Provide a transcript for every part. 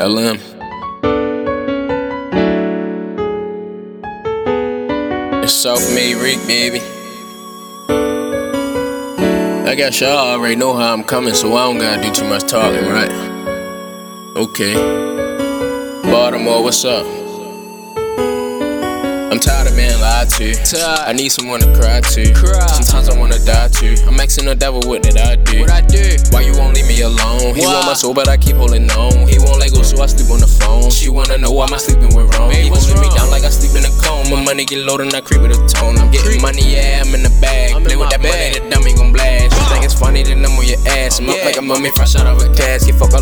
LM. It's Selfmade Reek, baby. I guess y'all already know how I'm coming, so I don't gotta do too much talking, right? Okay. Baltimore, what's up? I'm tired of being lied to. I need someone to cry to. Cry. Sometimes I wanna die too. I'm asking the devil what did I do? What I do? Why you won't leave me alone? He Why? want my soul, but I keep holding on. He won't let go, so I sleep on the phone. She wanna know why my sleeping went wrong. Babe, he holding me down like I sleep in a coma. My money get low, and I creep with a tone. I'm getting money, yeah, I'm in the bag. I'm Play with that bag. money, the dummy gon' blast. You think it's funny, then I'm on your ass. I'm up like a mummy fresh out of a casket. Fuck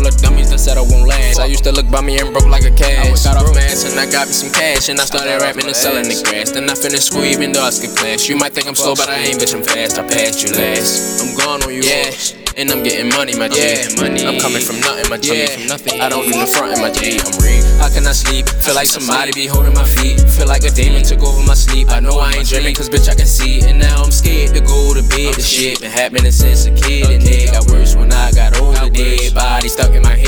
used to look by me and broke like a cash. was Got off mass and I got me some cash. And I started rapping and selling the grass. Then I finished school, even though I skipped class. You might think I'm slow, but I ain't, bitch, I'm fast. I passed you last. I'm gone on you. Yeah, and I'm getting money, my G. Yeah, money. I'm coming from nothing, my G. Yeah. From nothing. I don't do the front in my G. I'm real. How can I sleep? Feel like somebody be holding my feet. Feel like a demon took over my sleep. I know I ain't dreaming, cause bitch, I can see. And now I'm scared to go to bed. The shit been happening since a kid. And it got worse when I got older. Dead body stuck in my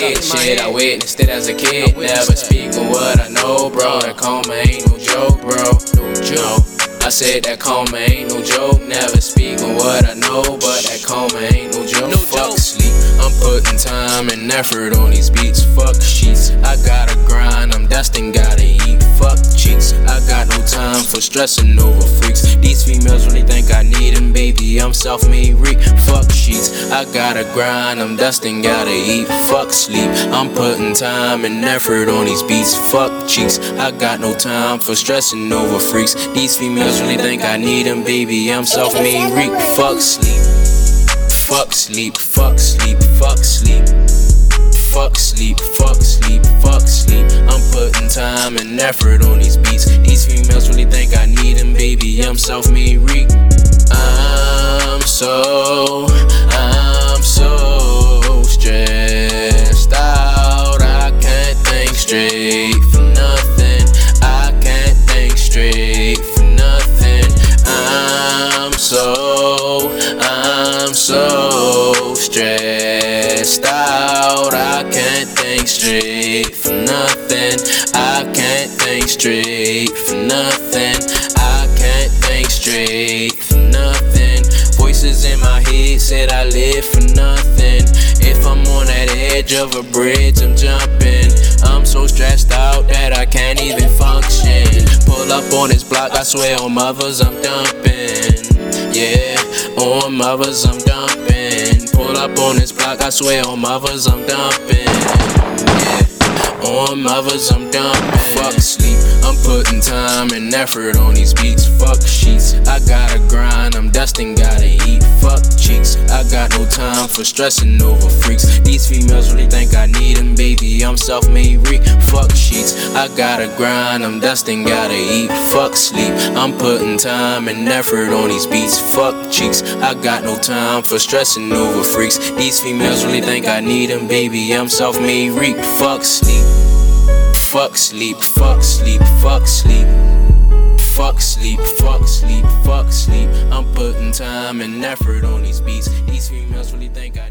head. Shit, I witnessed it as a kid. Never speak of what I know, bro. That coma ain't no joke, bro. No joke. I said that coma ain't no joke. Never speak on what I know, but that coma ain't no joke. No Fuck joke. sleep. I'm putting time and effort on these beats. Fuck sheets. I gotta grind. I'm destined, gotta eat. Fuck cheeks. I got no time for stressing over freaks. These females really think I need them, baby. I'm Selfmade Reek. Fuck sheets. I gotta grind. I'm destined, gotta eat. Fuck sleep. I'm putting time and effort on these beats. Fuck cheeks. I got no time for stressing over freaks. These females really think I need them, baby. I'm Selfmade Reek. Fuck sleep. Fuck sleep, fuck sleep, fuck sleep. Fuck sleep, fuck sleep, fuck sleep. I'm putting time and effort on these beats. These females really think I need them, baby. I'm Selfmade Reek. I'm so, so stressed out. I can't think straight for nothing. I can't think straight for nothing. I can't think straight for nothing. Voices in my head said I live for nothing. If I'm on that edge of a bridge, I'm jumping. I'm so stressed out that I can't even function. Pull up on this block, I swear on mothers, I'm dumping. Yeah, on mothers, I'm dumping. Pull up on this block, I swear on mothers, I'm dumping. Yeah. On mothers, I'm dumping. Fuck sleep. I'm putting time and effort on these beats. Fuck sheets. I gotta grind. I'm destined, gotta eat. I got no time for stressing over freaks. These females really think I need them, baby. I'm Selfmade Reek. Fuck sheets. I gotta grind. I'm dusting, gotta eat. Fuck sleep. I'm putting time and effort on these beats. Fuck cheeks. I got no time for stressing over freaks. These females really think I need them, baby. I'm Selfmade Reek. Fuck sleep. Fuck sleep, fuck sleep, fuck sleep. Fuck sleep, fuck sleep, fuck sleep. I'm putting time and effort on these beats. These females really think I